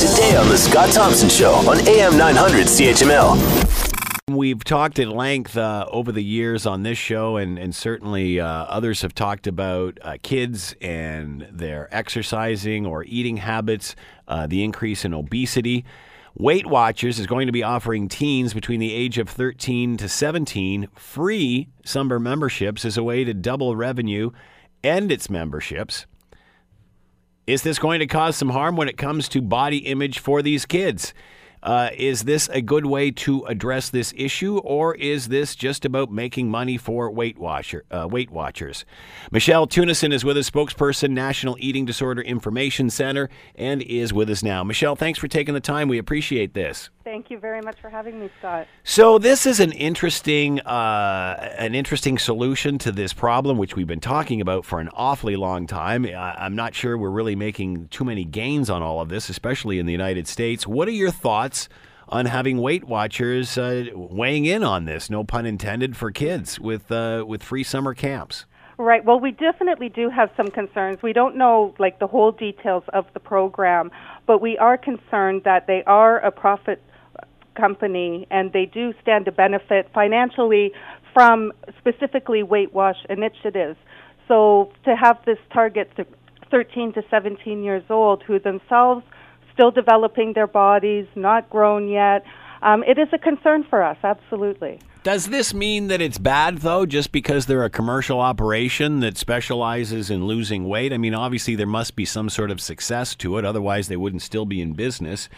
today on The Scott Thompson Show on AM 900 CHML. We've talked at length uh, over the years on this show, and, and certainly uh, others have talked about uh, kids and their exercising or eating habits, uh, the increase in obesity. Weight Watchers is going to be offering teens between the age of 13 to 17 free summer memberships as a way to double revenue and its memberships. Is this going to cause some harm when it comes to body image for these kids? Uh, is this a good way to address this issue, or is this just about making money for Weight, Watcher, uh, Weight Watchers? Michelle Tunison is with us, spokesperson, National Eating Disorder Information Center, and is with us now. Michelle, thanks for taking the time. We appreciate this. Thank you very much for having me, Scott. So this is an interesting, uh, an interesting solution to this problem, which we've been talking about for an awfully long time. I'm not sure we're really making too many gains on all of this, especially in the United States. What are your thoughts on having Weight Watchers uh, weighing in on this? No pun intended for kids with uh, with free summer camps. Right. Well, we definitely do have some concerns. We don't know like the whole details of the program, but we are concerned that they are a profit company and they do stand to benefit financially from specifically weight wash initiatives. So to have this target to 13 to 17 years old who themselves still developing their bodies, not grown yet, um, it is a concern for us, absolutely. Does this mean that it's bad, though, just because they're a commercial operation that specializes in losing weight? I mean, obviously, there must be some sort of success to it, otherwise, they wouldn't still be in business.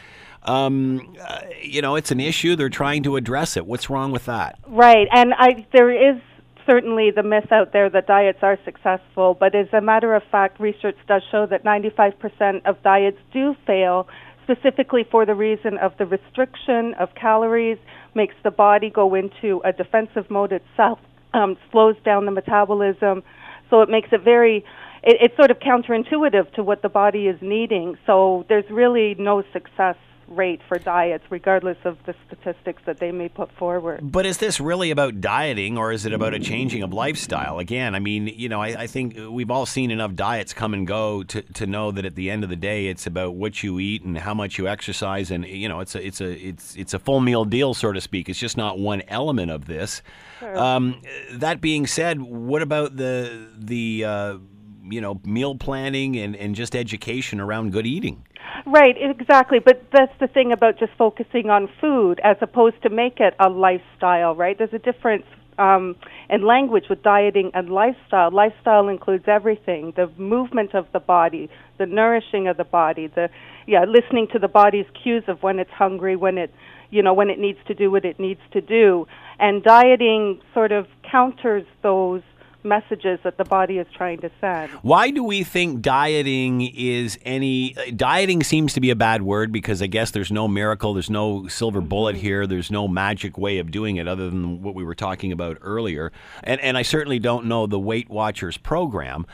Um, uh, you know, it's an issue. They're trying to address it. What's wrong with that? Right. And I, there is certainly the myth out there that diets are successful, but as a matter of fact, research does show that 95% of diets do fail specifically for the reason of the restriction of calories makes the body go into a defensive mode itself, um, slows down the metabolism, so it makes it very it, it's sort of counterintuitive to what the body is needing. So there's really no success rate for diets, regardless of the statistics that they may put forward. But is this really about dieting or is it about a changing of lifestyle? Again, I mean, you know, I, I, think we've all seen enough diets come and go to, to know that at the end of the day, it's about what you eat and how much you exercise, and you know, it's a it's a it's it's a full meal deal, so to speak. It's just not one element of this. Sure. Um, that being said, what about the the uh, you know meal planning and, and just education around good eating? Right, exactly. But that's the thing about just focusing on food as opposed to make it a lifestyle, right? There's a difference um, in language with dieting and lifestyle. Lifestyle includes everything: the movement of the body, the nourishing of the body, the yeah, listening to the body's cues of when it's hungry, when it you know when it needs to do what it needs to do. And dieting sort of counters those messages that the body is trying to send. Why do we think dieting is any dieting seems to be a bad word because I guess there's no miracle, there's no silver mm-hmm. bullet here, there's no magic way of doing it other than what we were talking about earlier. And and I certainly don't know the Weight Watchers program.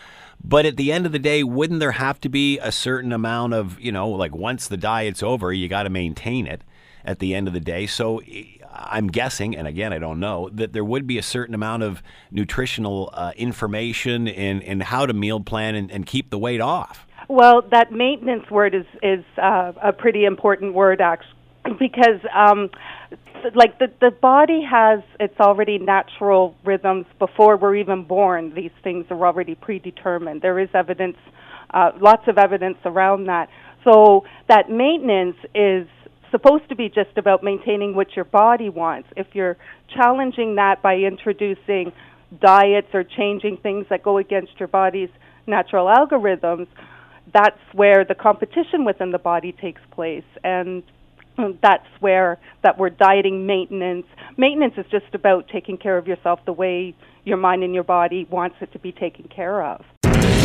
But at the end of the day, wouldn't there have to be a certain amount of, you know, like once the diet's over, you got to maintain it at the end of the day. So I'm guessing, and again, I don't know, that there would be a certain amount of nutritional uh, information in, in how to meal plan and, and keep the weight off. Well, that maintenance word is is uh, a pretty important word, actually, because um, like the the body has its already natural rhythms before we're even born. These things are already predetermined. There is evidence, uh, lots of evidence around that. So that maintenance is supposed to be just about maintaining what your body wants. If you're challenging that by introducing diets or changing things that go against your body's natural algorithms, that's where the competition within the body takes place. And that's where that word dieting maintenance. Maintenance is just about taking care of yourself the way your mind and your body wants it to be taken care of.